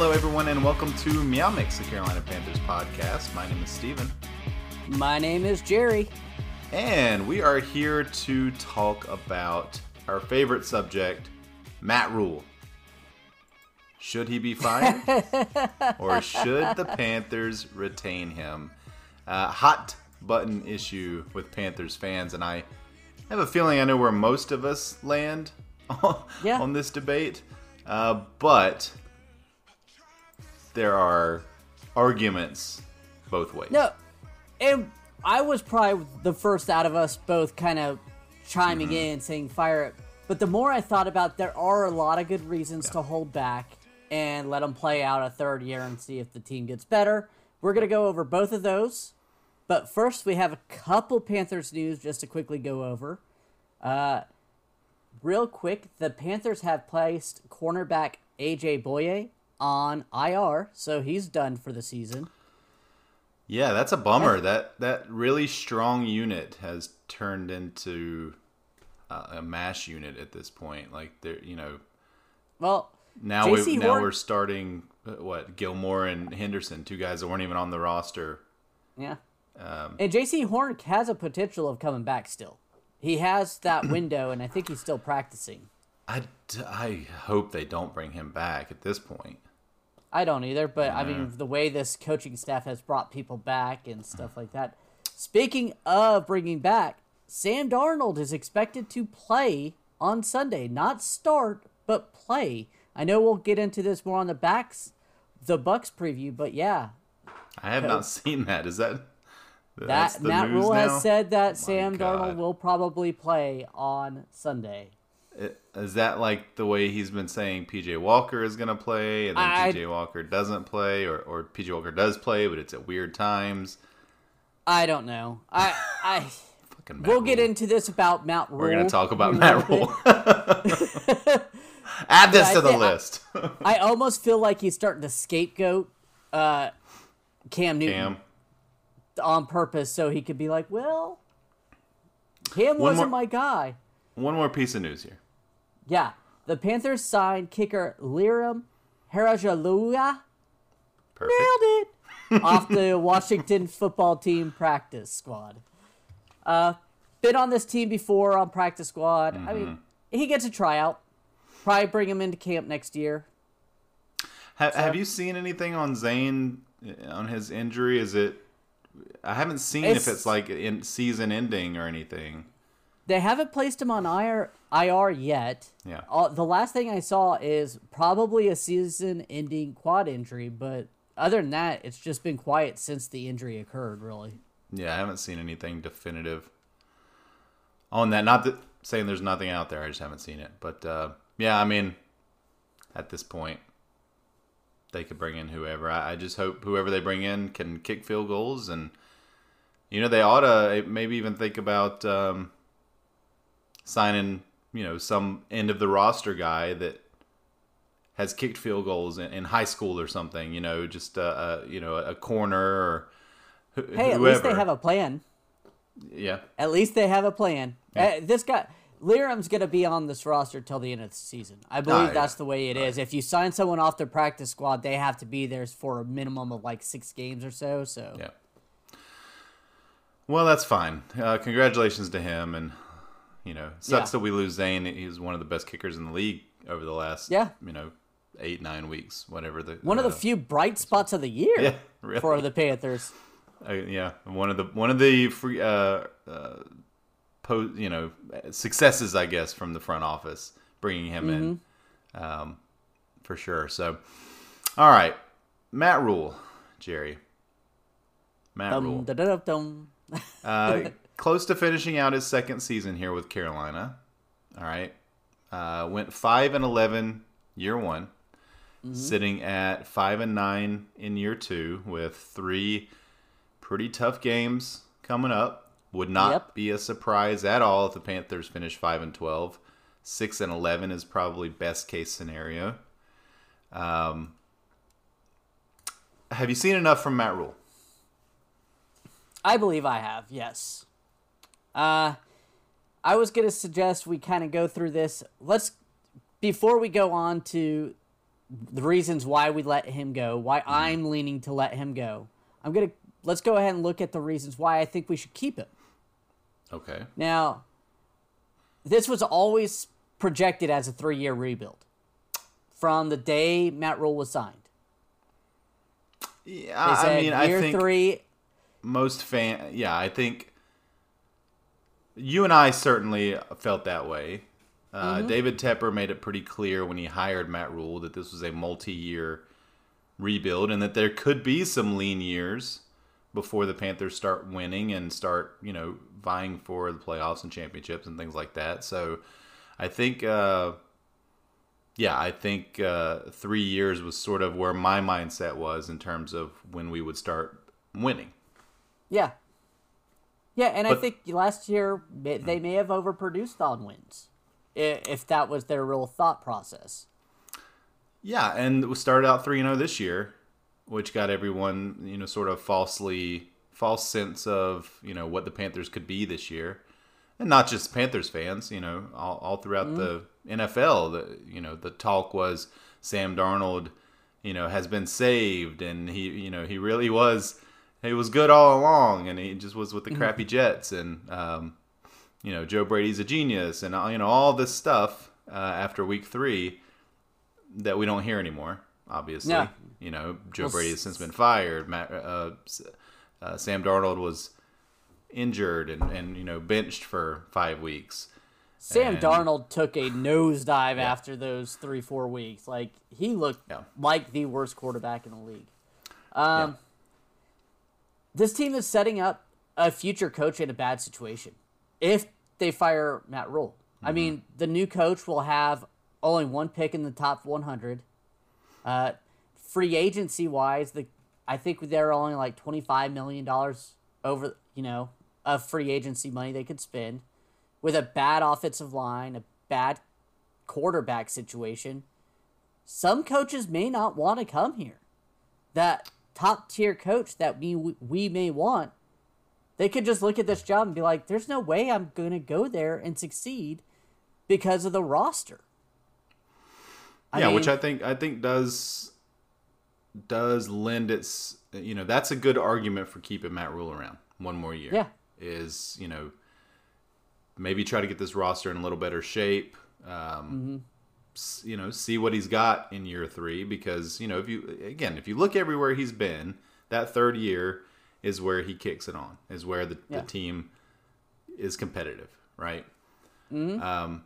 Hello, everyone, and welcome to Meow Mix, the Carolina Panthers podcast. My name is Steven. My name is Jerry. And we are here to talk about our favorite subject, Matt Rhule. Should he be fired? or should the Panthers retain him? Uh, hot button issue with Panthers fans, and I have a feeling I know where most of us land Yeah. on this debate. Uh, but there are arguments both ways. No, and I was probably the first out of us both kind of chiming in saying fire it. But the more I thought about, there are a lot of good reasons to hold back and let them play out a third year and see if the team gets better. We're gonna go over both of those, but first we have a couple Panthers news just to quickly go over. Uh, real quick, the Panthers have placed cornerback AJ Bouye on IR, so he's done for the season. Yeah, that's a bummer. That that really strong unit has turned into uh, a mash unit at this point. Like they're you know Well, now we Jaycee now Horn- we're starting uh, what Gilmore and Henderson, two guys that weren't even on the roster. Yeah. Um, and Jaycee Horn has a potential of coming back still. He has that window, and I think he's still practicing. I, I hope they don't bring him back at this point. I don't either, but I mean, the way this coaching staff has brought people back and stuff like that. Speaking of bringing back, Sam Darnold is expected to play on Sunday. Not start, but play. I know we'll get into this more on the backs, the Bucs preview, but yeah, I have not seen that. Is that that Matt Rhule now? has said that oh My Sam God. Darnold will probably play on Sunday. Is that like the way he's been saying PJ Walker is going to play, and then I- PJ Walker doesn't play, or, or PJ Walker does play, but it's at weird times? I don't know. I I Fucking we'll get into this about Mount Rule. We're going to talk about a Matt Rhule. Add this to the think I- list. I almost feel like he's starting to scapegoat uh, Cam Newton Cam. on purpose so he could be like, well, Cam One wasn't more- my guy. One more piece of news here. Yeah, the Panthers signed kicker Lirim Hajrullahu. Perfect. Nailed it. Off the Washington football team practice squad. Uh, been on this team before on practice squad. I mean, Mm-hmm. he gets a tryout. Probably bring him into camp next year. Ha- have you seen anything on Zane uh, on his injury? Is it? I haven't seen if It's- it's like in season ending or anything. They haven't placed him on IR, IR yet. Yeah. Uh, the last thing I saw is probably a season-ending quad injury, but other than that, it's just been quiet since the injury occurred. Really. Yeah, I haven't seen anything definitive on that. Not that saying there's nothing out there. I just haven't seen it. But uh, yeah, I mean, at this point, they could bring in whoever. I, I just hope whoever they bring in can kick field goals, and you know they ought to maybe even think about um, signing you know some end of the roster guy that has kicked field goals in, in high school or something. You know, just a, a you know a corner or wh- Hey, at whoever. least they have a plan. Yeah. At least they have a plan. Uh, this guy, Lirim's going to be on this roster till the end of the season. I believe Ah, that's yeah. the way it is. If you sign someone off the practice squad, they have to be there for a minimum of like six games or so. So Yeah. Well, that's fine. Uh, congratulations to him, and you know, sucks Yeah. that we lose Zane. He's one of the best kickers in the league over the last, Yeah. you know, eight nine weeks, whatever the one of the uh, few bright spots of the year Yeah, really. for the Panthers. uh, yeah, one of the one of the free uh, uh, po- you know successes, I guess, from the front office bringing him in, Mm-hmm. um, for sure. So, all right, Matt Rhule, Jerry. Matt Rhule. Da, da, da, dum. Uh, close to finishing out his second season here with Carolina. All right, uh, went five and eleven year one, sitting at five and nine in year two with three pretty tough games coming up. Would not Yep. be a surprise at all if the Panthers finish five and twelve. Six and eleven is probably best case scenario. Um, have you seen enough from Matt Rhule? I believe I have, yes. Uh, I was going to suggest we kind of go through this. Let's, before we go on to the reasons why we let him go, why I'm leaning to let him go. I'm gonna let's go ahead and look at the reasons why I think we should keep him. Okay. Now, this was always projected as a three-year rebuild from the day Matt Rhule was signed. Yeah, They said I mean, I year think three. most fan. Yeah, I think you and I certainly felt that way. Uh, David Tepper made it pretty clear when he hired Matt Rhule that this was a multi-year rebuild and that there could be some lean years before the Panthers start winning and start, you know, vying for the playoffs and championships and things like that. So, I think, uh, yeah, I think uh, three years was sort of where my mindset was in terms of when we would start winning. Yeah. Yeah, and I think last year they mm. may have overproduced on wins, if that was their real thought process. Yeah, and we started out 3 0 this year, which got everyone, you know, sort of falsely false sense of, you know, what the Panthers could be this year. And not just Panthers fans, you know, all, all throughout mm. the NFL, the you know, the talk was Sam Darnold, you know, has been saved and he, you know, he really was he was good all along and he just was with the crappy Jets and um you know, Joe Brady's a genius and uh, you know, all this stuff uh, after week 3 that we don't hear anymore. Obviously, Yeah. you know Joe Well, Brady has since been fired. Matt, uh, uh, Sam Darnold was injured and, and you know benched for five weeks. Sam And- Darnold took a nosedive after those three, four weeks. Like, he looked Yeah. like the worst quarterback in the league. Um, This team is setting up a future coach in a bad situation if they fire Matt Rhule. I mean, the new coach will have only one pick in the top 100. Uh, free agency wise, the I think they're only like 25 million dollars over, you know, of free agency money they could spend with a bad offensive line, a bad quarterback situation. Some coaches may not want to come here. That top tier coach that we we may want, they could just look at this job and be like, "There's no way I'm going to go there and succeed because of the roster." I yeah, which I think I think does does lend its you know that's a good argument for keeping Matt Rhule around one more year. Yeah. is you know maybe try to get this roster in a little better shape. Um, Mm-hmm. You know, see what he's got in year three because you know if you again if you look everywhere he's been, that third year is where he kicks it on, is where the, Yeah. the team is competitive, right? Mm-hmm. Um,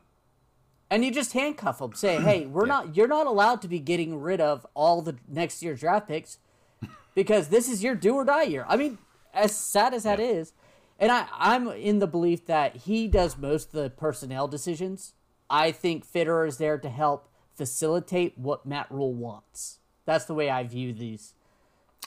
and you just handcuff them. Say, hey, we're not. You're not allowed to be getting rid of all the next year's draft picks because this is your do or die year. I mean, as sad as that Yeah. is, and I, I'm in the belief that he does most of the personnel decisions. I think Fitterer is there to help facilitate what Matt Rhule wants. That's the way I view these.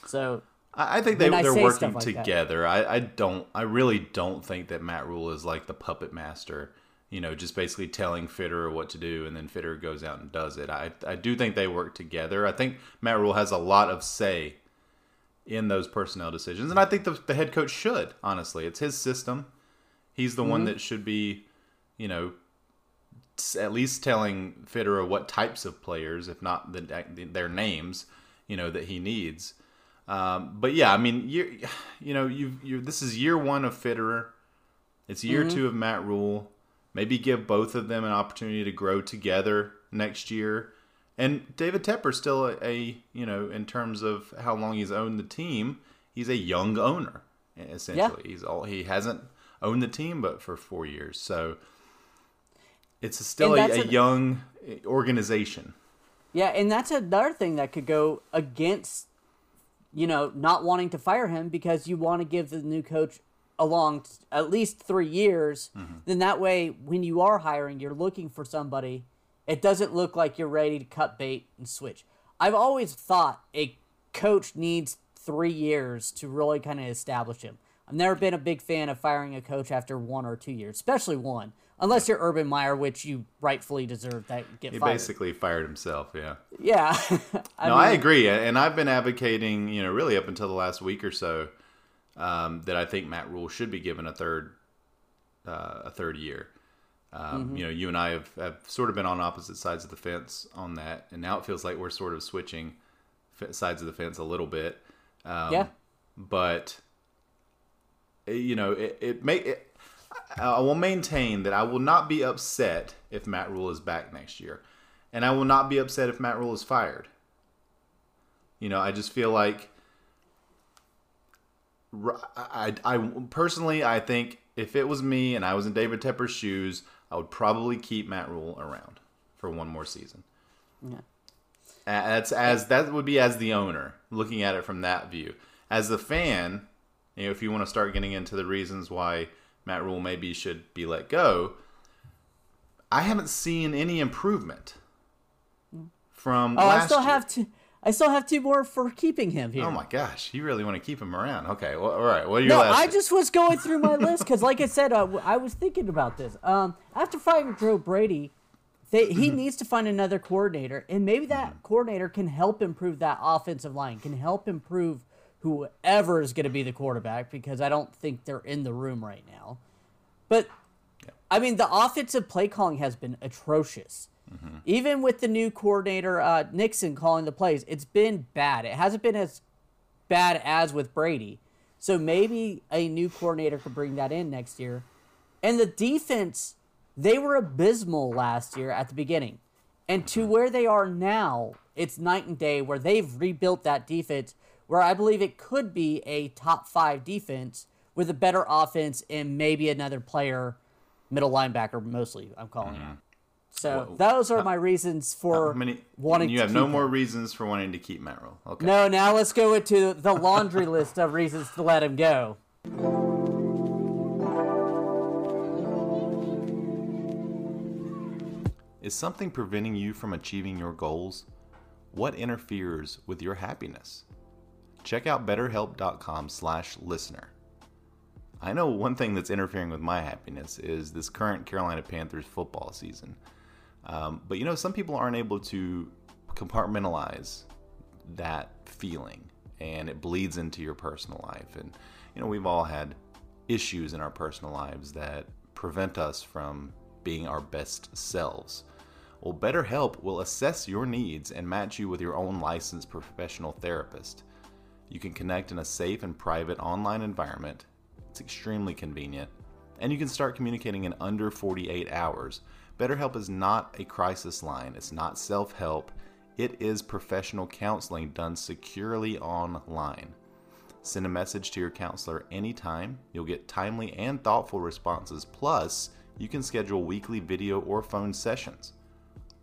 So I think they, they're working like that. together. I, I don't. I really don't think that Matt Rhule is like the puppet master. You know, just basically telling Fitterer what to do, and then Fitterer goes out and does it. I I do think they work together. I think Matt Rhule has a lot of say in those personnel decisions, and I think the, the head coach should. Honestly, it's his system. He's the Mm-hmm. one that should be, you know, at least telling Fitterer what types of players, if not the, their names, you know, that he needs. Um, but yeah, I mean, you you know, you you this is year one of Fitterer. It's year Mm-hmm. two of Matt Rhule. Maybe give both of them an opportunity to grow together next year. And David Tepper's still a, a you know, in terms of how long he's owned the team, he's a young owner essentially. Yeah. He's all he hasn't owned the team but for four years, so it's still a, a a- young organization. Yeah, and that's another thing that could go against, you know, not wanting to fire him because you want to give the new coach along t- at least three years. Mm-hmm. Then that way, when you are hiring, you're looking for somebody. It doesn't look like you're ready to cut bait and switch. I've always thought a coach needs three years to really kind of establish him. I've never been a big fan of firing a coach after one or two years, especially one, unless you're Urban Meyer, which you rightfully deserve that get He fired. basically fired himself, yeah. Yeah. I no, mean, I agree, and I've been advocating, you know, really up until the last week or so, um, that I think Matt Rhule should be given a third, uh, a third year. Um, You know, you and I have, have sort of been on opposite sides of the fence on that, and now it feels like we're sort of switching f- sides of the fence a little bit. Um, yeah. but you know, it, it may. It, I I will maintain that I will not be upset if Matt Rhule is back next year, and I will not be upset if Matt Rhule is fired. You know, I just feel like I I personally, I think if it was me and I was in David Tepper's shoes, I would probably keep Matt Rhule around for one more season. Yeah. That's as that would be as the owner looking at it from that view. As the fan, you know, if you want to start getting into the reasons why Matt Rhule maybe should be let go, I haven't seen any improvement from. Oh, I still year. have two. I still have two more for keeping him here. Oh my gosh, you really want to keep him around? Okay, well, all right. What are your No, last? I just was going through my list because, like I said, uh, I was thinking about this. Um, after firing Joe Brady, they, he Mm-hmm. needs to find another coordinator, and maybe that coordinator can help improve that offensive line, can help improve whoever is going to be the quarterback. Because I don't think they're in the room right now. But I mean, the offensive play calling has been atrocious. Even with the new coordinator uh, Nixon calling the plays, it's been bad. It hasn't been as bad as with Brady. So maybe a new coordinator could bring that in next year. And the defense, they were abysmal last year at the beginning. And to where they are now, it's night and day where they've rebuilt that defense where I believe it could be a top five defense with a better offense and maybe another player, middle linebacker mostly, I'm calling it. Mm-hmm. So Well, those are my reasons for many? wanting you have no more him. reasons for wanting to keep Matt Rhule. Okay. No, now let's go into the laundry list of reasons to let him go. Is something preventing you from achieving your goals? What interferes with your happiness? Check out betterhelp.com/listener. I know one thing that's interfering with my happiness is this current Carolina Panthers football season. Um, but you know, some people aren't able to compartmentalize that feeling, and it bleeds into your personal life. And you know, we've all had issues in our personal lives that prevent us from being our best selves. Well, BetterHelp will assess your needs and match you with your own licensed professional therapist. You can connect in a safe and private online environment. It's extremely convenient. And you can start communicating in under 48 hours. BetterHelp is not a crisis line, it's not self help. It is professional counseling done securely online. Send a message to your counselor anytime. You'll get timely and thoughtful responses. Plus, you can schedule weekly video or phone sessions,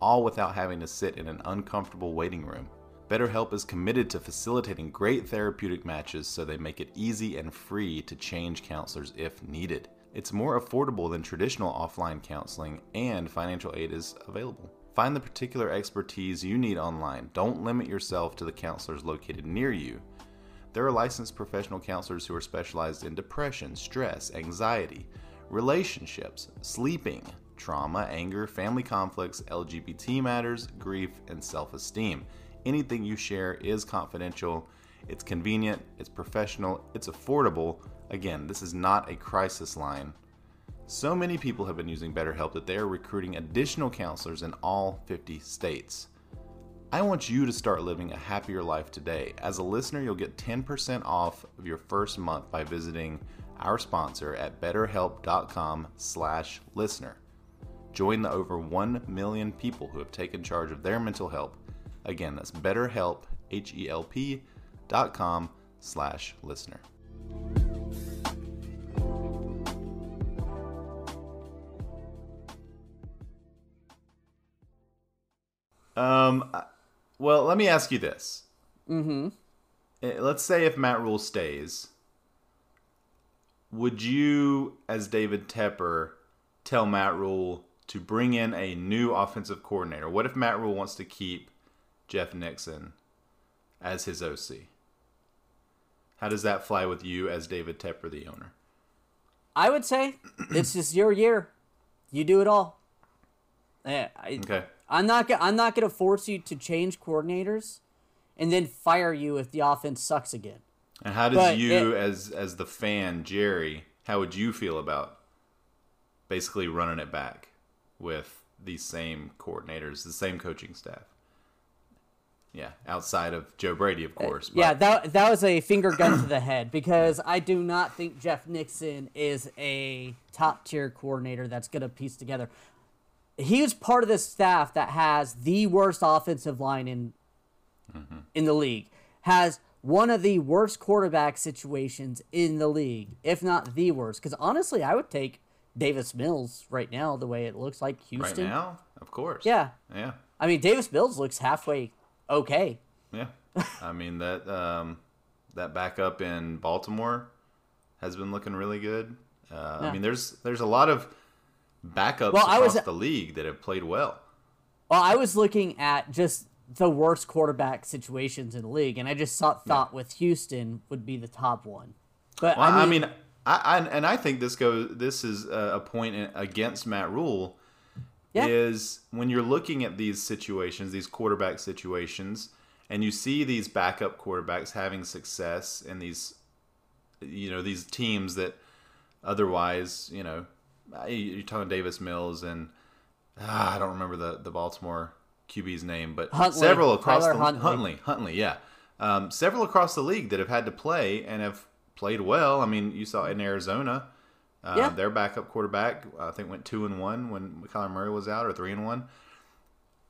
all without having to sit in an uncomfortable waiting room. BetterHelp is committed to facilitating great therapeutic matches so they make it easy and free to change counselors if needed. It's more affordable than traditional offline counseling, and financial aid is available. Find the particular expertise you need online. Don't limit yourself to the counselors located near you. There are licensed professional counselors who are specialized in depression, stress, anxiety, relationships, sleeping, trauma, anger, family conflicts, LGBT matters, grief, and self esteem. Anything you share is confidential, it's convenient, it's professional, it's affordable. Again, this is not a crisis line. So many people have been using BetterHelp that they are recruiting additional counselors in all 50 states. I want you to start living a happier life today. As a listener, you'll get 10% off of your first month by visiting our sponsor at betterhelp.com/listener. Join the over 1 million people who have taken charge of their mental health. Again, that's betterhelp, H-E-L-P dot com slash listener. Um, well, let me ask you this. Mm-hmm. Let's say if Matt Rhule stays, would you, as David Tepper, tell Matt Rhule to bring in a new offensive coordinator? What if Matt Rhule wants to keep Jeff Nixon as his OC? How does that fly with you as David Tepper, the owner? I would say it's just your year. You do it all. Yeah, I, Okay. I'm not. I'm not going to force you to change coordinators, and then fire you if the offense sucks again. And how does But you, it- as as the fan, Jerry, how would you feel about basically running it back? with these same coordinators, the same coaching staff. Yeah, outside of Joe Brady, of course. but. Yeah, that that was a finger gun to the head because I do not think Jeff Nixon is a top tier coordinator that's going to piece together. He was part of the staff that has the worst offensive line in mm-hmm. in the league. Has one of the worst quarterback situations in the league, if not the worst. Because honestly, I would take Davis Mills right now, the way it looks like Houston. Right now, of course. Yeah. Yeah. I mean, Davis Mills looks halfway okay. Yeah. I mean that um, that backup in Baltimore has been looking really good. Uh, yeah. I mean, there's there's a lot of backups well, across was, the league that have played well. Well, I was looking at just the worst quarterback situations in the league, and I just thought, thought yeah. with Houston would be the top one. But well, I mean, I, mean I, I, and I think this goes. This is a point against Matt Rhule. Yeah. Is when you're looking at these situations, these quarterback situations, and you see these backup quarterbacks having success in these, you know, these teams that otherwise, you know, you're talking Davis Mills and ah, I don't remember the the Baltimore QB's name, but Huntley. several across Tyler the Huntley. Huntley, Huntley, yeah, um, several across the league that have had to play and have played well. I mean, you saw in Arizona, uh, yeah. their backup quarterback I think went two and one when Kyler Murray was out, or three and one.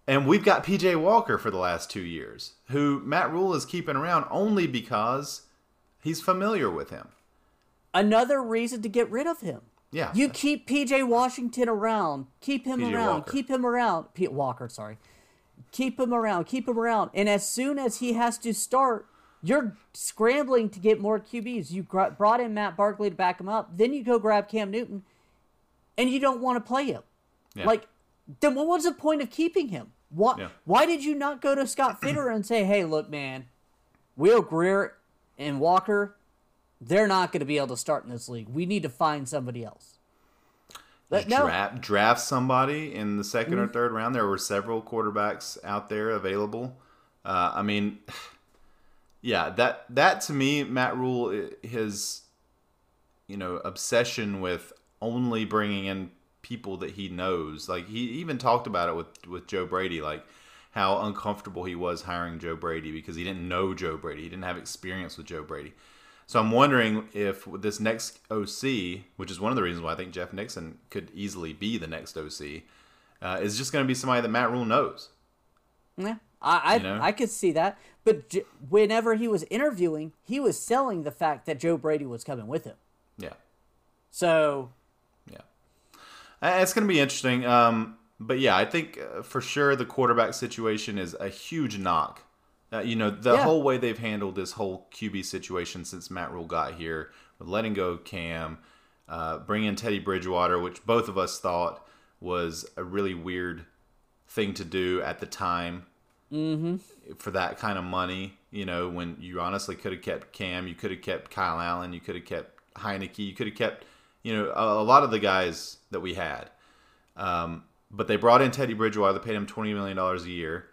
And we've got PJ Walker for the last two years, who Matt Rhule is keeping around only because he's familiar with him. Another reason to get rid of him. Yeah. You keep PJ Washington around, keep him around, Walker. keep him around. Pete Walker, sorry. Keep him around, keep him around. And as soon as he has to start, you're scrambling to get more QBs. You brought in Matt Barkley to back him up. Then you go grab Cam Newton, and you don't want to play him. Yeah. Like, then what was the point of keeping him? Why, yeah. why did you not go to Scott Fitterer and say, hey, look, man, Will Grier and Walker, they're not going to be able to start in this league. We need to find somebody else. But no. draft, draft somebody in the 2nd mm-hmm. or third round. There were several quarterbacks out there available. Uh, I mean, yeah, that that to me, Matt Rhule, his you know obsession with only bringing in people that he knows. Like he even talked about it with with Joe Brady, like how uncomfortable he was hiring Joe Brady because he didn't know Joe Brady, he didn't have experience with Joe Brady. So I'm wondering if this next OC, which is one of the reasons why I think Jeff Nixon could easily be the next OC, uh, is just going to be somebody that Matt Rhule knows. Yeah, I I, you know? I could see that. But J- whenever he was interviewing, he was selling the fact that Joe Brady was coming with him. Yeah. So. Yeah. Uh, it's going to be interesting. Um, but yeah, I think uh, for sure the quarterback situation is a huge knock. Uh, you know, the yeah. whole way they've handled this whole QB situation since Matt Rhule got here, with letting go Cam, uh, bringing in Teddy Bridgewater, which both of us thought was a really weird thing to do at the time mm-hmm. for that kind of money. You know, when you honestly could have kept Cam, you could have kept Kyle Allen, you could have kept Heinicke, you could have kept, you know, a, a, lot of the guys that we had. Um, but they brought in Teddy Bridgewater. They paid him twenty million dollars a year.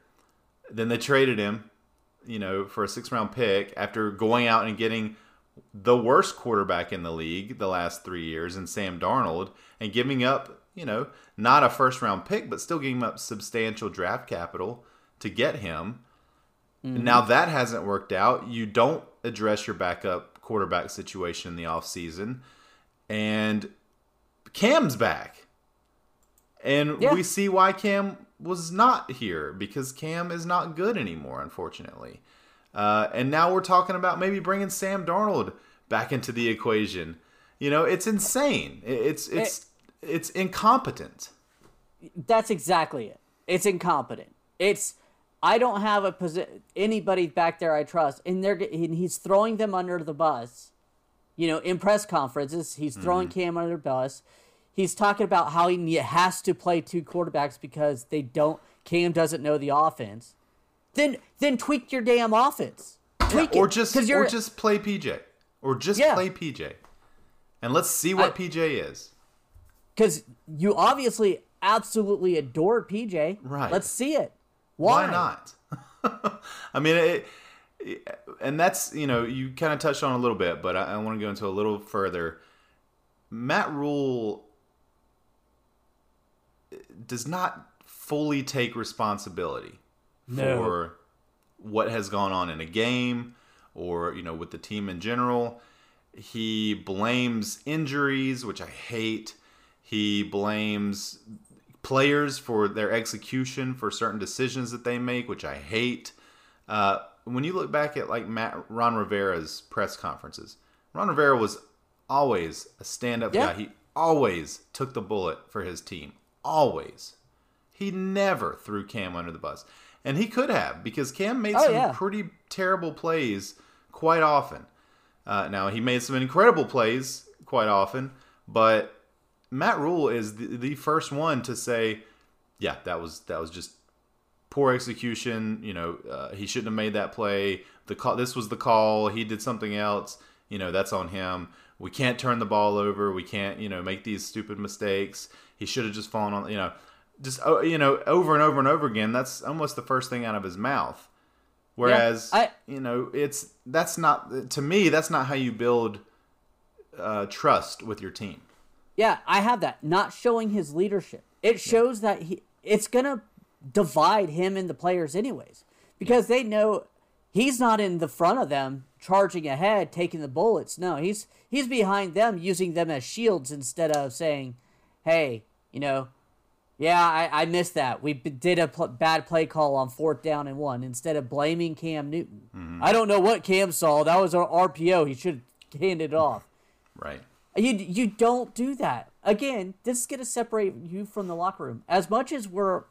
Then they traded him, you know, for a six round pick after going out and getting the worst quarterback in the league the last three years in Sam Darnold and giving up, you know, not a first round pick, but still giving up substantial draft capital to get him. Mm-hmm. Now that hasn't worked out. You don't address your backup quarterback situation in the offseason. And Cam's back. And yeah. we see why Cam was not here because Cam is not good anymore, unfortunately. Uh, and now we're talking about maybe bringing Sam Darnold back into the equation. You know, it's insane. It's it's it, it's incompetent. That's exactly it. It's incompetent. It's I don't have a posi- anybody back there I trust, and they're and he's throwing them under the bus. You know, in press conferences, he's throwing mm-hmm. Cam under the bus. He's talking about how he has to play two quarterbacks because they don't. Cam doesn't know the offense. Then then tweak your damn offense. Tweak yeah, or just or just play PJ or just yeah. play PJ, and let's see what I, PJ is. Because you obviously absolutely adore PJ. Right. Let's see it. Why, Why not? I mean, it, and that's you know you kind of touched on a little bit, but I, I want to go into a little further. Matt Rhule eh, does not fully take responsibility No. for what has gone on in a game or you know with the team in general. He blames injuries, which I hate. He blames players for their execution for certain decisions that they make, which I hate. Uh, when you look back at like Matt Ron Rivera's press conferences, Ron Rivera was always a stand-up Yeah. guy. He always took the bullet for his team. Always. He never threw Cam under the bus. And he could have because Cam made Oh, some yeah. pretty terrible plays quite often. Uh, now, he made some incredible plays quite often, but Matt Rhule is the, the first one to say, yeah, that was that was just poor execution. You know, uh, he shouldn't have made that play. The call, this was the call. He did something else. You know, that's on him. We can't turn the ball over. We can't, you know, make these stupid mistakes. He should have just fallen on, you know, just oh, you know, over and over and over again. That's almost the first thing out of his mouth. Whereas, I- you know, it's that's not to me. That's not how you build uh, trust with your team. Yeah, I have that. Not showing his leadership. It shows that he it's gonna divide him and the players anyways. Because they know he's not in the front of them charging ahead, taking the bullets. No, he's he's behind them using them as shields instead of saying, Hey, you know, yeah, I, I missed that. We b- did a pl- bad play call on fourth down and one instead of blaming Cam Newton. Mm-hmm. I don't know what Cam saw. That was our RPO. He should have handed it off. Right. You you don't do that. Again, this is gonna separate you from the locker room. As much as we're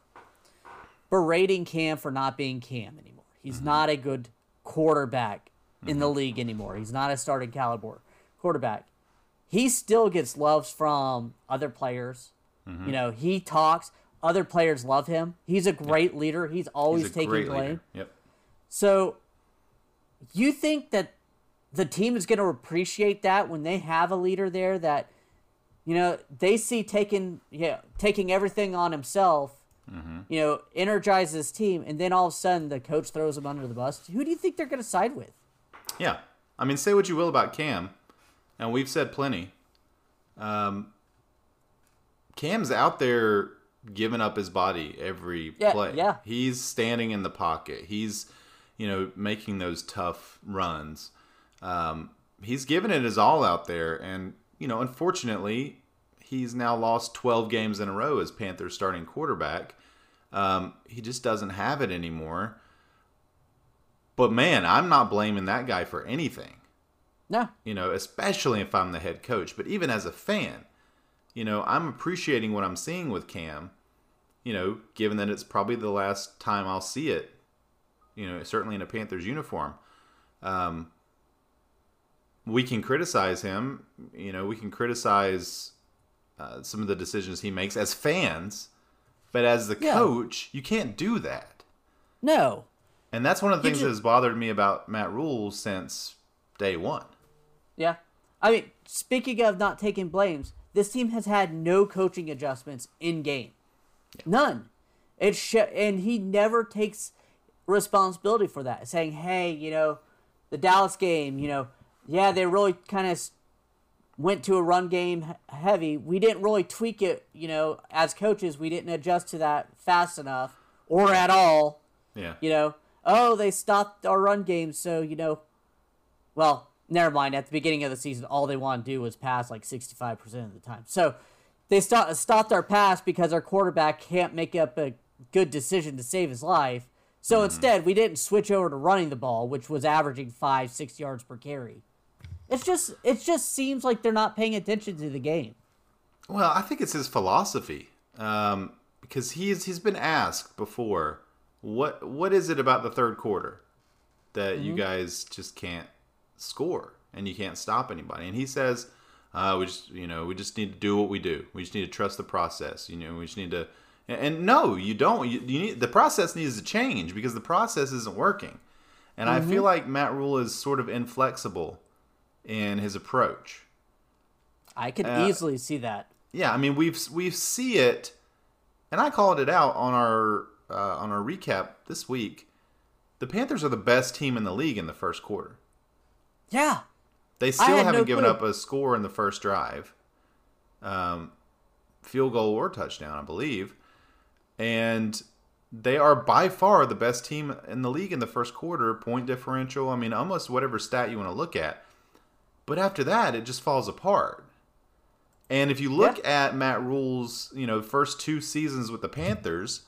berating Cam for not being Cam anymore, he's not a good quarterback in the league anymore. He's not a starting caliber quarterback. He still gets loves from other players. You know, he talks. Other players love him. He's a great leader. He's always He's taking blame. Yep. So, you think that the team is going to appreciate that when they have a leader there that, you know, they see taking yeah taking everything on himself, you know, energizes his team, and then all of a sudden the coach throws him under the bus. Who do you think they're going to side with? Yeah. I mean, say what you will about Cam, and we've said plenty. Um, Cam's out there giving up his body every Yeah, play. yeah. He's standing in the pocket. He's, you know, making those tough runs. Um, he's giving it his all out there. And, you know, unfortunately, he's now lost 12 games in a row as Panthers starting quarterback. Um, he just doesn't have it anymore. But man, I'm not blaming that guy for anything No, you know, especially if I'm the head coach. But even as a fan, you know, I'm appreciating what I'm seeing with Cam, you know, given that it's probably the last time I'll see it, you know, certainly in a Panthers uniform. Um, we can criticize him, you know, we can criticize uh, some of the decisions he makes as fans, but as the Yeah. coach, you can't do that. no. And that's one of the You things ju- that has bothered me about Matt Rhule since day one. Yeah. I mean, speaking of not taking blames, this team has had no coaching adjustments in game. None. It's sh- and he never takes responsibility for that, saying, "Hey, you know, the Dallas game, you know, yeah, they really kind of went to a run game heavy. We didn't really tweak it, you know, as coaches, we didn't adjust to that fast enough or at all." Yeah. you know, oh, they stopped our run game, so you know, well, never mind. At the beginning of the season, all they want to do was pass like sixty-five percent of the time. So they stop, stopped our pass because our quarterback can't make up a good decision to save his life. So mm-hmm. instead, we didn't switch over to running the ball, which was averaging five, six yards per carry. It's just, it just seems like they're not paying attention to the game. Well, I think it's his philosophy, um, because he's he's been asked before, what what is it about the third quarter that you guys just can't score and you can't stop anybody? And he says, uh, we just you know we just need to do what we do. We just need to trust the process. You know, we just need to. And, and no, you don't. You, you need the process needs to change because the process isn't working. And I feel like Matt Rhule is sort of inflexible in his approach. I could Uh, easily see that. Yeah, I mean we've we've see it, and I called it out on our uh, on our recap this week. The Panthers are the best team in the league in the first quarter. Yeah. They still haven't no given clue. up a score in the first drive, um, field goal or touchdown, I believe. and they are by far the best team in the league in the first quarter, point differential. I mean, almost whatever stat you want to look at. But after that, it just falls apart. And if you look yeah. at Matt Rhule's, you know, first two seasons with the Panthers,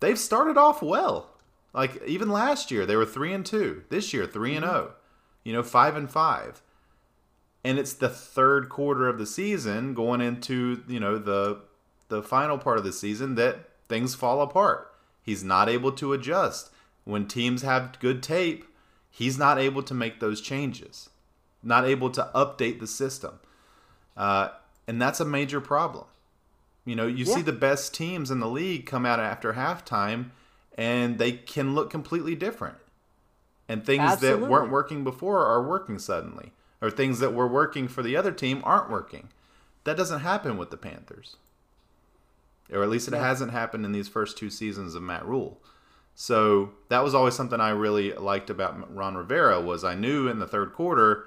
they've started off well. Like even last year, they were three and two. This year, 3 and 0 mm-hmm. You know, five and five. And it's the third quarter of the season, going into you know the the final part of the season, that things fall apart. He's not able to adjust. When teams have good tape, he's not able to make those changes, not able to update the system. Uh, and that's a major problem. You know, you yeah. see the best teams in the league come out after halftime and they can look completely different. And things Absolutely. that weren't working before are working suddenly, or things that were working for the other team aren't working. That doesn't happen with the Panthers or at least it yeah. hasn't happened in these first two seasons of Matt Rhule. So that was always something I really liked about Ron Rivera was I knew in the third quarter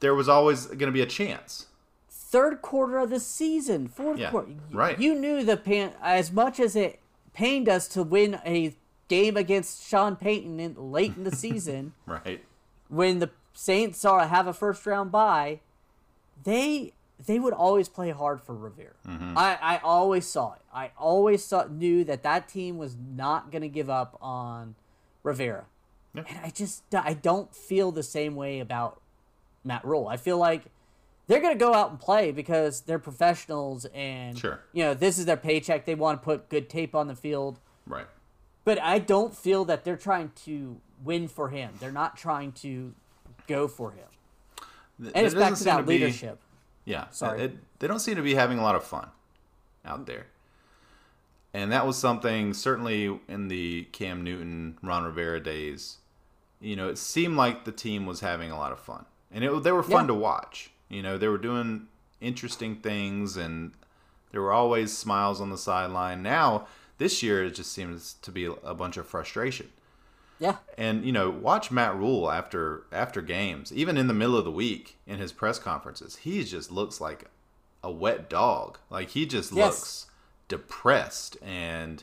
there was always going to be a chance. Third quarter of the season, fourth yeah, quarter, right? You knew the pan as much as it pained us to win a game against Sean Payton in, late in the season, right? When the Saints are have a first round bye, they they would always play hard for Revere. Mm-hmm. I, I always saw it. I always saw knew that that team was not going to give up on Rivera. Yep. And I just I don't feel the same way about Matt Rhule. I feel like they're going to go out and play because they're professionals and sure. you know, this is their paycheck. They want to put good tape on the field. Right. But I don't feel that they're trying to win for him. They're not trying to go for him. and it's back to that to leadership. Be yeah, sorry. It, they don't seem to be having a lot of fun out there. And that was something certainly in the Cam Newton, Ron Rivera days. You know, it seemed like the team was having a lot of fun, and it, they were fun yeah. to watch. You know, they were doing interesting things, and there were always smiles on the sideline. Now, this year, it just seems to be a bunch of frustration. Yeah. And you know, watch Matt Rhule after after games, even in the middle of the week in his press conferences. He just looks like a wet dog. Like he just yes. looks depressed and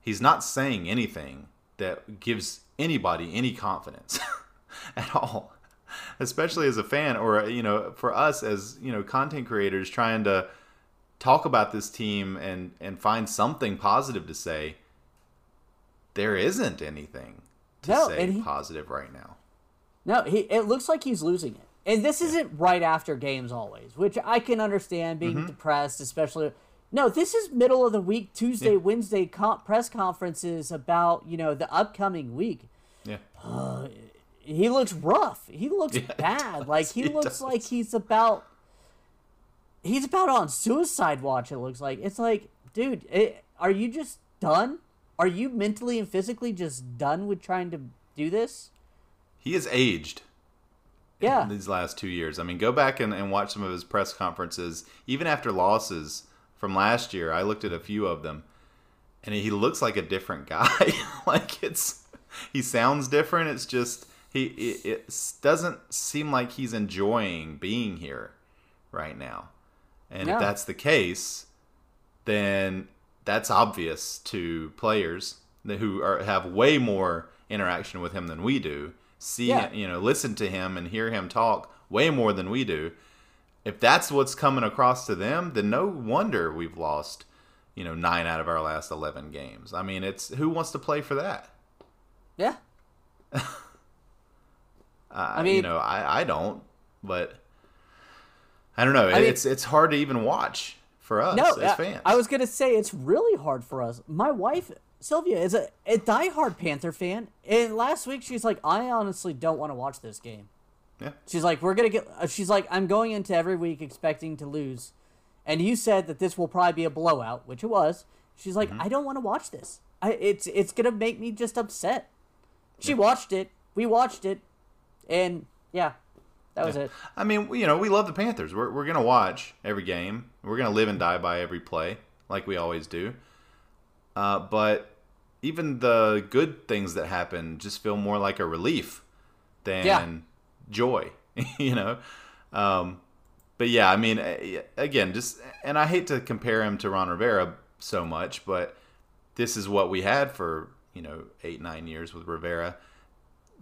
he's not saying anything that gives anybody any confidence at all. Especially as a fan or you know, for us as, you know, content creators trying to talk about this team and and find something positive to say there isn't anything to no, say he, positive right now. No, he it looks like he's losing it. And this isn't right after games always, which I can understand being mm-hmm. depressed, especially. No, this is middle of the week, Tuesday, yeah. Wednesday comp- press conferences about you know the upcoming week. Yeah. Uh, he looks rough. He looks yeah, bad. Like he, he looks does. like he's about. He's about on suicide watch. It looks like it's like, dude, it, are you just done? Are you mentally and physically just done with trying to do this? He has aged. Yeah. these last two years. I mean, go back and, and watch some of his press conferences, even after losses from last year. I looked at a few of them, and he looks like a different guy. like it's, he sounds different. It's just he it, it, doesn't seem like he's enjoying being here right now. And if that's the case, then that's obvious to players who are, have way more interaction with him than we do. See, yeah. you know, listen to him and hear him talk way more than we do. If that's what's coming across to them, then no wonder we've lost, you know, nine out of our last eleven games. I mean, it's who wants to play for that? Yeah. uh, I mean, you know, I, I don't, but I don't know. I it's mean, it's hard to even watch for us no, as fans. I, I was gonna say it's really hard for us. My wife Sylvia is a, a diehard Panther fan, and last week she's like, I honestly don't want to watch this game. Yeah. She's like, we're gonna get. Uh, she's like, I'm going into every week expecting to lose, and you said that this will probably be a blowout, which it was. She's like, mm-hmm. I don't want to watch this. I, it's it's gonna make me just upset. She watched it. We watched it, and yeah, that was yeah. it. I mean, you know, we love the Panthers. We're, we're going to watch every game. We're going to live and die by every play, like we always do. Uh, but even the good things that happen just feel more like a relief than yeah. joy, you know? Um, but yeah, I mean, again, just, and I hate to compare him to Ron Rivera so much, but this is what we had for you know eight nine years with Rivera.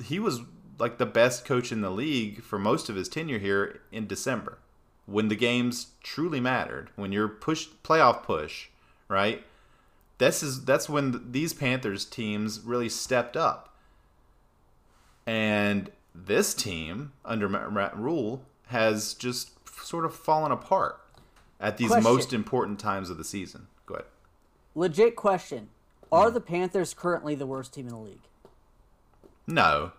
He was like the best coach in the league for most of his tenure here in December, when the games truly mattered, when you're push playoff push, right? This is that's when these Panthers teams really stepped up, and this team under Matt Rhule has just sort of fallen apart at these Question. most important times of the season. Go ahead. Legit question: Are hmm. the Panthers currently the worst team in the league? No,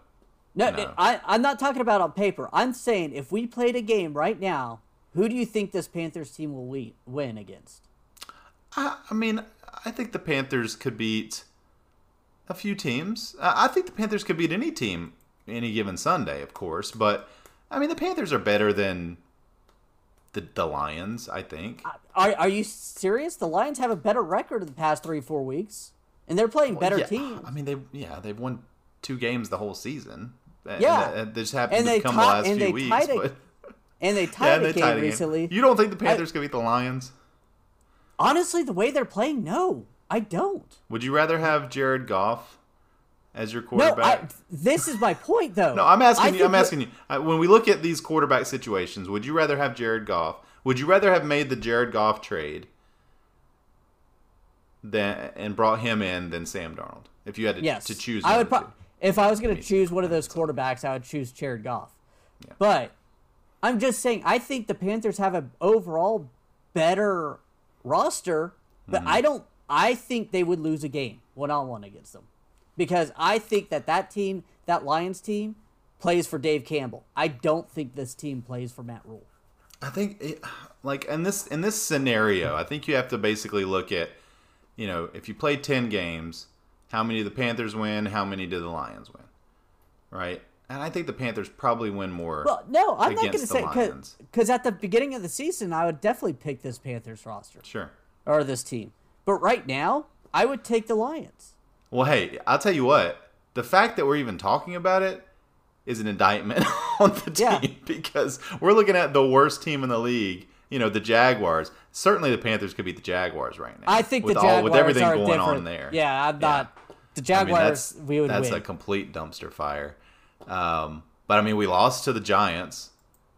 No, No. I, I'm not talking about on paper. I'm saying if we played a game right now, who do you think this Panthers team will we, win against? I, I mean, I think the Panthers could beat a few teams. I I think the Panthers could beat any team any given Sunday, of course. But I mean, the Panthers are better than the the Lions. I think. Are, are you serious? The Lions have a better record in the past three, four weeks, and they're playing better yeah, teams. I mean, they yeah they've won two games the whole season. And Yeah. that- just happened And to they come ti- the last and few weeks. a- but And they yeah, tied and a game tied a game. recently. You don't think the Panthers could beat the Lions? Honestly, the way they're playing, no, I don't. Would you rather have Jared Goff as your No, quarterback? I, this is my point, though. No, I'm asking I you. I'm asking you. When we look at these quarterback situations, would you rather have Jared Goff? Would you rather have made the Jared Goff trade than and brought him in than Sam Darnold? If you had to, Yes, to choose, I would. Pro-. If I was going to choose one of those quarterbacks, I would choose Jared Goff. Yeah. But I'm just saying, I think the Panthers have an overall better roster, but Mm-hmm. I don't. I think they would lose a game one on one against them because I think that that team, that Lions team, plays for Dave Campbell. I don't think this team plays for Matt Rhule. I think, it, like in this in this scenario, I think you have to basically look at, you know, if you play ten games, how many do the Panthers win? How many do the Lions win? Right, and I think the Panthers probably win more. Well, no, I'm not going to say because at the beginning of the season, I would definitely pick this Panthers roster sure. or this team. But right now, I would take the Lions. Well, hey, I'll tell you what. The fact that we're even talking about it is an indictment on the team Yeah. because we're looking at the worst team in the league. You know, the Jaguars. Certainly, the Panthers could beat the Jaguars right now. I think with the all Jaguars with everything are going different. on there. Yeah, I'm not. The I mean, Jaguars, that's, we would that's win. a complete dumpster fire. Um, but I mean, we lost to the Giants,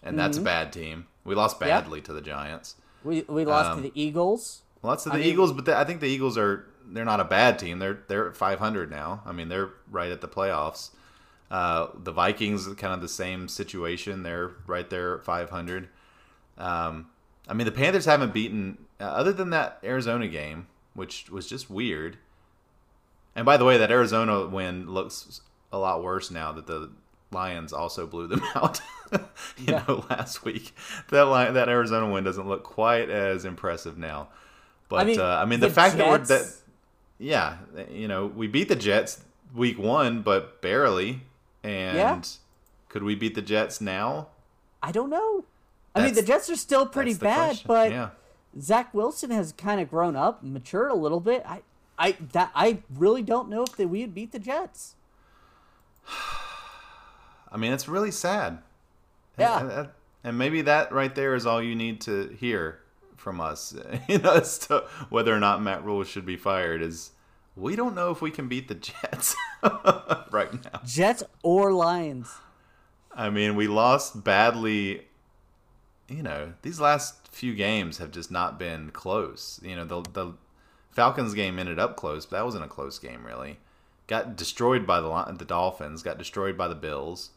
and that's Mm-hmm. a bad team. We lost badly to the Giants. we we lost um, to the Eagles. That's to the I mean- Eagles, but the, I think the Eagles are they're not a bad team. They're they're at 500 now. I mean, they're right at the playoffs. Uh, the Vikings kind of the same situation. They're right there at 500. Um, I mean, the Panthers haven't beaten uh, other than that Arizona game, which was just weird. And by the way, that Arizona win looks a lot worse now that the Lions also blew them out. you Yeah. know, last week that line, that Arizona win doesn't look quite as impressive now. But I mean, uh, I mean the, the fact that we're that, yeah, you know, we beat the Jets week one, but barely. And Yeah. could we beat the Jets now? I don't know. I mean, the Jets are still pretty bad, question. but yeah. Zach Wilson has kind of grown up, matured a little bit. I, I that I really don't know if that we would beat the Jets. I mean, it's really sad. Yeah. And maybe that right there is all you need to hear from us, you know, as to whether or not Matt Rhule should be fired. Is we don't know if we can beat the Jets right now. Jets or Lions. I mean, we lost badly. You know, these last few games have just not been close. You know, the the Falcons game ended up close, but that wasn't a close game really. Got destroyed by the the Dolphins, got destroyed by the Bills,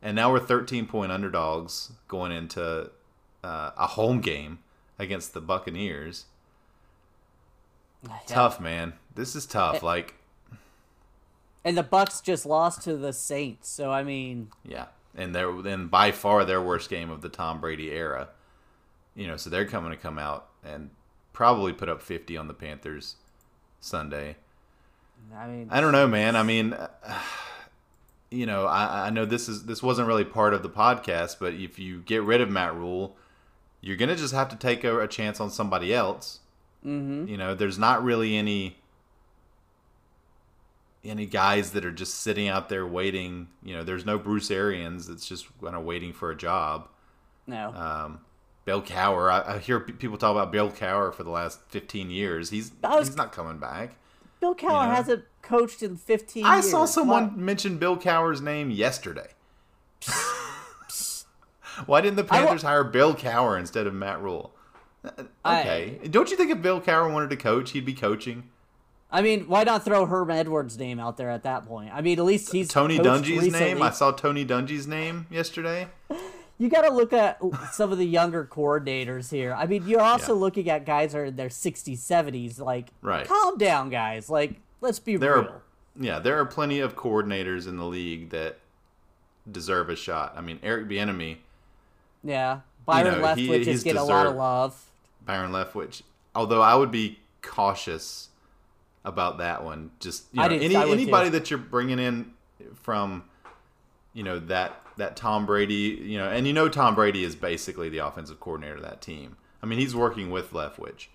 and now we're 13 point underdogs going into uh, a home game against the Buccaneers. Tough, man. This is tough. Like, And the Bucs just lost to the Saints, so I mean, Yeah, and they're then by far their worst game of the Tom Brady era. You know, so they're coming to come out and probably put up 50 on the Panthers Sunday. I mean, I don't know, man. I mean, you know, I, I know this is this wasn't really part of the podcast, but if you get rid of Matt Rhule, you're gonna just have to take a, a chance on somebody else. mm-hmm. You know, there's not really any any guys that are just sitting out there waiting. You know, there's no Bruce Arians that's just kind of waiting for a job. no. Um, Bill Cowher, I, I hear p- people talk about Bill Cowher for the last 15 years. He's was- he's not coming back. Bill Cowher know? hasn't coached in 15 I years. saw someone Why- mention Bill Cowher's name yesterday. Why didn't the I Panthers hire Bill Cowher instead of Matt Rhule? Uh, I- Okay. Don't you think if Bill Cowher wanted to coach, he'd be coaching? I mean, why not throw Herm Edwards' name out there at that point? I mean, at least he's Tony Dungy's name? I saw Tony Dungy's name yesterday. You got to look at some of the younger coordinators here. I mean, you're also Yeah. looking at guys who are in their 60s, 70s. Like, Right. calm down, guys. Like, let's be There real. are yeah, there are plenty of coordinators in the league that deserve a shot. I mean, Eric Bieniemy, Yeah. Byron know, Leftwich he's is getting a lot of love. Byron Leftwich. Although I would be cautious about that one. Just you know, any anybody too. that you're bringing in from, you know that that Tom Brady, you know, and you know Tom Brady is basically the offensive coordinator of that team. I mean, he's working with Leftwich,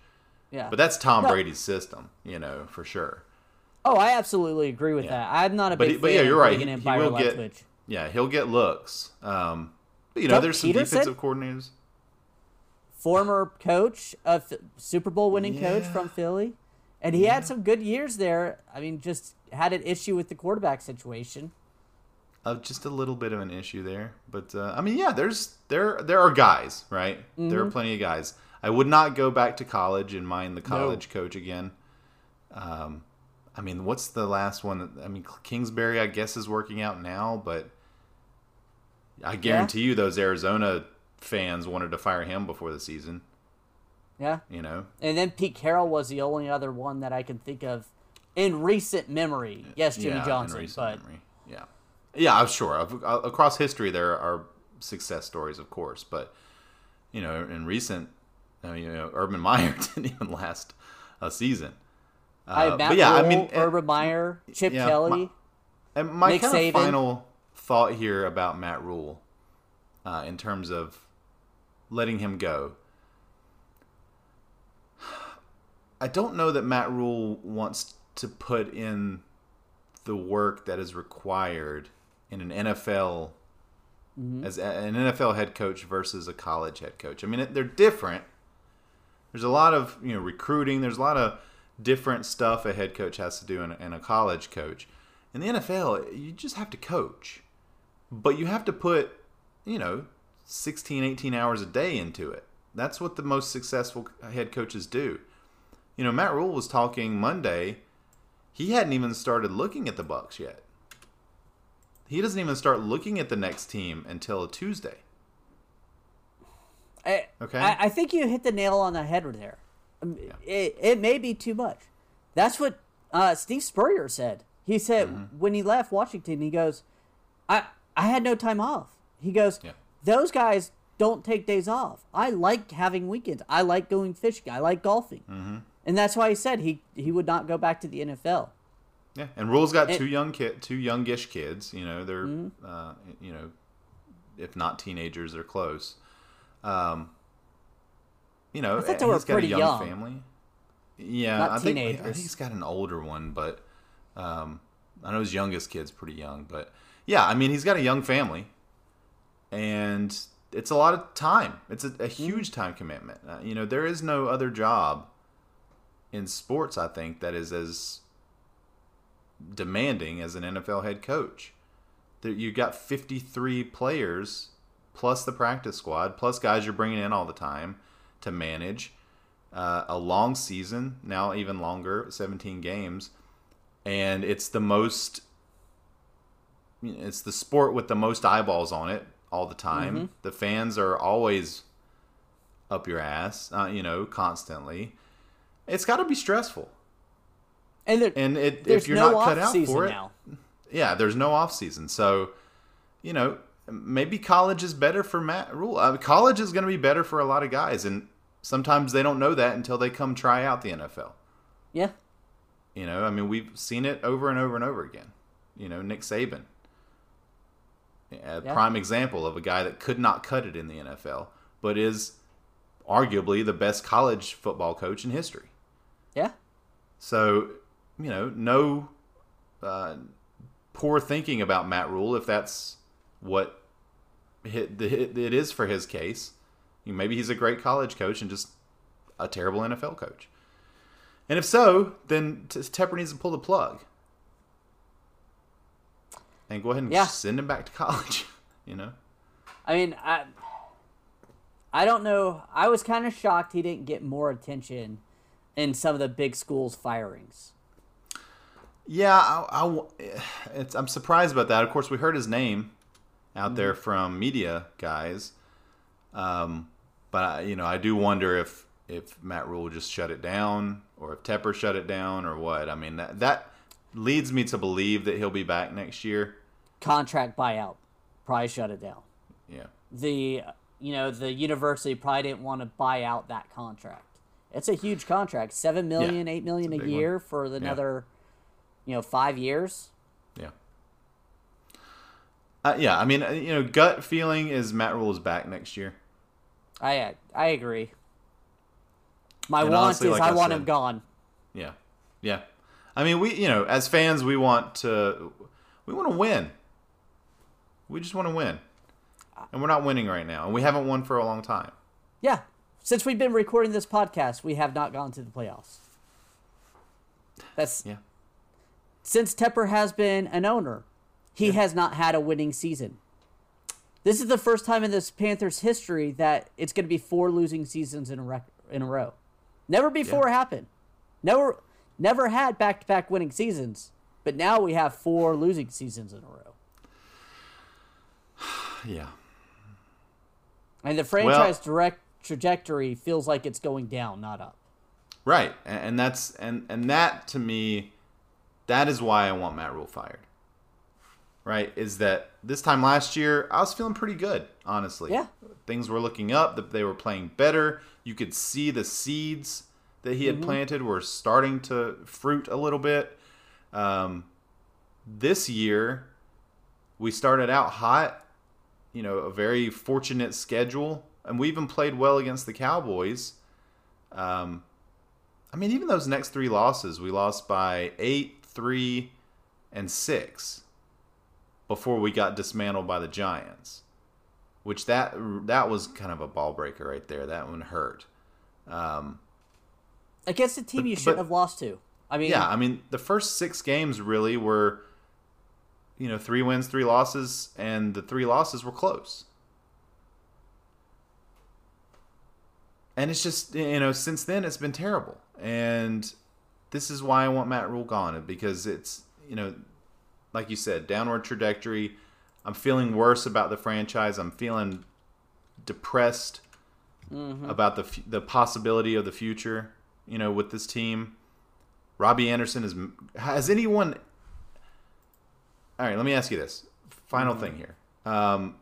Yeah. but that's Tom No. Brady's system, you know, for sure. oh, I absolutely agree with Yeah. that. I'm not a But big he- but fan yeah, you're right. He- he will get- Leftwich. Yeah, he'll get looks. Um, but you know, Doug there's some Pederson? defensive coordinators. Former coach, a Super Bowl winning coach from Philly. And he had some good years there. I mean, just had an issue with the quarterback situation. Uh, just a little bit of an issue there, but uh, I mean, yeah, there's there there are guys, right? There Mm-hmm. are plenty of guys. I would not go back to college and mind the college coach again. Um, I mean, what's the last one? That, I mean, Kingsbury, I guess, is working out now, but I guarantee you, those Arizona fans wanted to fire him before the season. Yeah. You know, And then Pete Carroll was the only other one that I can think of in recent memory. Yes, Jimmy yeah, Johnson, but memory. yeah, yeah, I'm sure. Uh, Across history, there are success stories, of course, but you know, in recent, I mean, you know, Urban Meyer didn't even last a season. I Uh, have Matt but yeah, I Rhule, mean, and- Urban Meyer, Chip yeah, Kelly. my- And my Nick kind Saban. of final thought here about Matt Rhule, uh, in terms of letting him go. I don't know that Matt Rhule wants to put in the work that is required in an NFL mm-hmm. as an NFL head coach versus a college head coach. I mean, they're different. There's a lot of you know recruiting. There's a lot of different stuff a head coach has to do and and a college coach. In the NFL, you just have to coach, but you have to put you know 16, 18 hours a day into it. That's what the most successful head coaches do. You know, Matt Rhule was talking Monday. He hadn't even started looking at the Bucs yet. He doesn't even start looking at the next team until a Tuesday. I, Okay. I, I think you hit the nail on the head there. Um, It, it may be too much. That's what uh, Steve Spurrier said. He said Mm-hmm. when he left Washington, he goes, I, I had no time off. He goes, Yeah. those guys don't take days off. I like having weekends. I like going fishing. I like golfing. Mm-hmm. And that's why he said he, he would not go back to the NFL. Yeah, and Rhule's got It- two young kid, two youngish kids. You know, they're uh, you know, if not teenagers, they're close. Um, you know, I thought they were he's got pretty a young, young. family. Yeah, Not I think I think he's got an older one, but um, I know his youngest kid's pretty young. But yeah, I mean, he's got a young family, and it's a lot of time. It's a, a huge time commitment. Uh, you know, there is no other job in sports. I think that is as demanding as an NFL head coach. That you got 53 players plus the practice squad plus guys you're bringing in all the time to manage uh, a long season now even longer 17 games and it's the most it's the sport with the most eyeballs on it all the time the fans are always up your ass uh, you know constantly it's got to be stressful And, there, and it, if you're no not cut out for it now. yeah, there's no off season, so you know maybe college is better for Matt Rhule. I mean, college is going to be better for a lot of guys, and sometimes they don't know that until they come try out the NFL. Yeah. You know, I mean, we've seen it over and over and over again. You know, Nick Saban, a Yeah. prime example of a guy that could not cut it in the NFL, but is arguably the best college football coach in history. Yeah. So, you know, no uh, poor thinking about Matt Rhule if that's what hit the hit it is for his case. Maybe he's a great college coach and just a terrible NFL coach. And if so, then Tepper needs to pull the plug and go ahead and Yeah. send him back to college. you know. I mean, I, I don't know. I was kind of shocked he didn't get more attention in some of the big schools' firings. Yeah, I, I- it's, I'm surprised about that. Of course, we heard his name out there from media guys, um, but I, you know, I do wonder if if Matt Rhule just shut it down, or if Tepper shut it down, or what. I mean, that that leads me to believe that he'll be back next year. Contract buyout probably shut it down. Yeah, The you know the university probably didn't want to buy out that contract. It's a huge contract, seven million, eight million a big year for another, you know, five years. yeah. Uh, yeah, I mean, uh, you know, gut feeling is Matt Rhule is back next year. I I agree. My And want honestly, is like I, I want said- him gone. Yeah, yeah. I mean, we you know, as fans, we want to we want to win. We just want to win, and we're not winning right now, and we haven't won for a long time. Yeah. Since we've been recording this podcast, we have not gone to the playoffs. That's Yeah, since Tepper has been an owner, he has not had a winning season. This is the first time in this Panthers history that it's going to be four losing seasons in a rec- in a row. Never before happened. Never never had back-to-back winning seasons, but now we have four losing seasons in a row. yeah, And the franchise direct trajectory feels like it's going down, not up. right. And, and that's and and that to me, that is why I want Matt Rhule fired. Right? Is that this time last year I was feeling pretty good, honestly. Yeah. things were looking up. That they were playing better. You could see the seeds that he had planted were starting to fruit a little bit. Um, this year, we started out hot. You know, a very fortunate schedule, and we even played well against the Cowboys. Um, I mean, even those next three losses, we lost by eight, three, and six before we got dismantled by the Giants which that that was kind of a ball breaker right there. That one hurt. Um, Against a team But- you shouldn't but- have lost to. I mean, yeah, I mean the first six games really were, you know, three wins, three losses, and the three losses were close. And it's just you know since then it's been terrible, and this is why I want Matt Rhule gone because it's you know, like you said, downward trajectory. I'm feeling worse about the franchise. I'm feeling depressed about the the possibility of the future. You know, with this team, Robbie Anderson is. Has anyone? All right, let me ask you this. Final thing here. Um,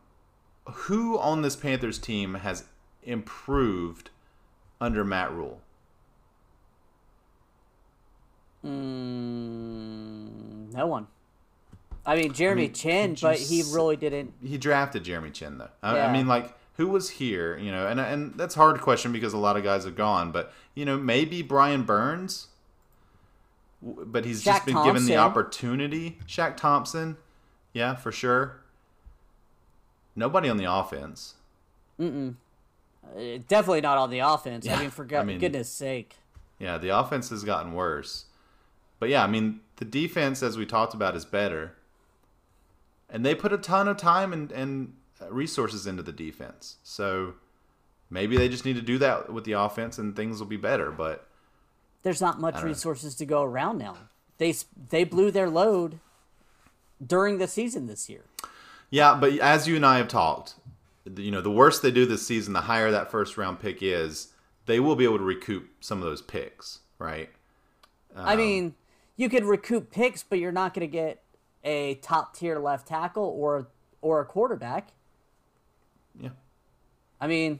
who on this Panthers team has improved under Matt Rhule? Mm, no one. I mean, Jeremy mean, Chin, could but he really didn't. He drafted Jeremy Chinn though. I, I mean, like who was here? You know, and and that's a hard question because a lot of guys have gone. But you know, maybe Brian Burns. But he's just Shaq been given the opportunity. Shaq Thompson, yeah, for sure. Nobody on the offense. Uh, definitely not on the offense. I mean, for I mean- goodness sake. Yeah, the offense has gotten worse. But yeah, I mean, the defense, as we talked about, is better. And they put a ton of time and, and resources into the defense. So maybe they just need to do that with the offense and things will be better. But There's not much don't know. resources to go around now. They they blew their load during the season this year. yeah, but as you and I have talked, you know, the worse they do this season, the higher that first round pick is, they will be able to recoup some of those picks, right? I Um, mean, you could recoup picks, but you're not going to get a top tier left tackle or or a quarterback. Yeah. I mean,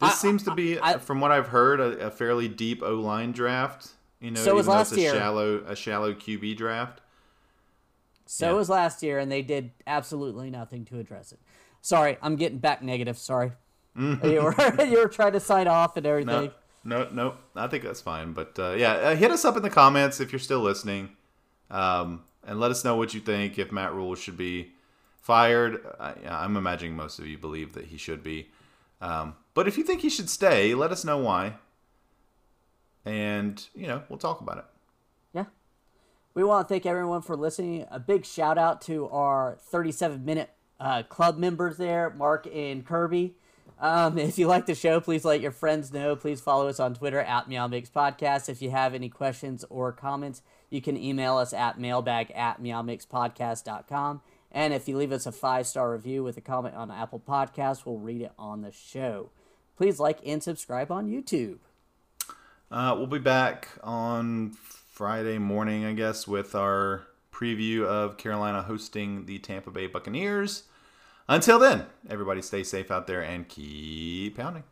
This I- seems to be, I- from what I've heard, a, a fairly deep O line draft. You know, So was last it's a year. shallow a shallow QB draft. so Yeah. was last year, and they did absolutely nothing to address it. Sorry, I'm getting back negative. Sorry, you were you were trying to sign off and everything. No, no, no. I think that's fine. But uh, yeah, uh, hit us up in the comments if you're still listening, um, and let us know what you think. If Matt Rhule should be fired, I, I'm imagining most of you believe that he should be. Um, but if you think he should stay, let us know why. and you know we'll talk about it. Yeah. We want to thank everyone for listening. A big shout out to our 37 minute uh, club members there, Mark and Kirby. Um, if you like the show, please let your friends know. Please follow us on Twitter at Meow Mix Podcast. If you have any questions or comments, you can email us at mailbag at meowmixpodcast.com. And if you leave us a five star review with a comment on Apple Podcasts, we'll read it on the show. Please like and subscribe on YouTube. Uh, we'll be back on Friday morning, I guess, with our preview of Carolina hosting the Tampa Bay Buccaneers. Until then, everybody stay safe out there and keep pounding.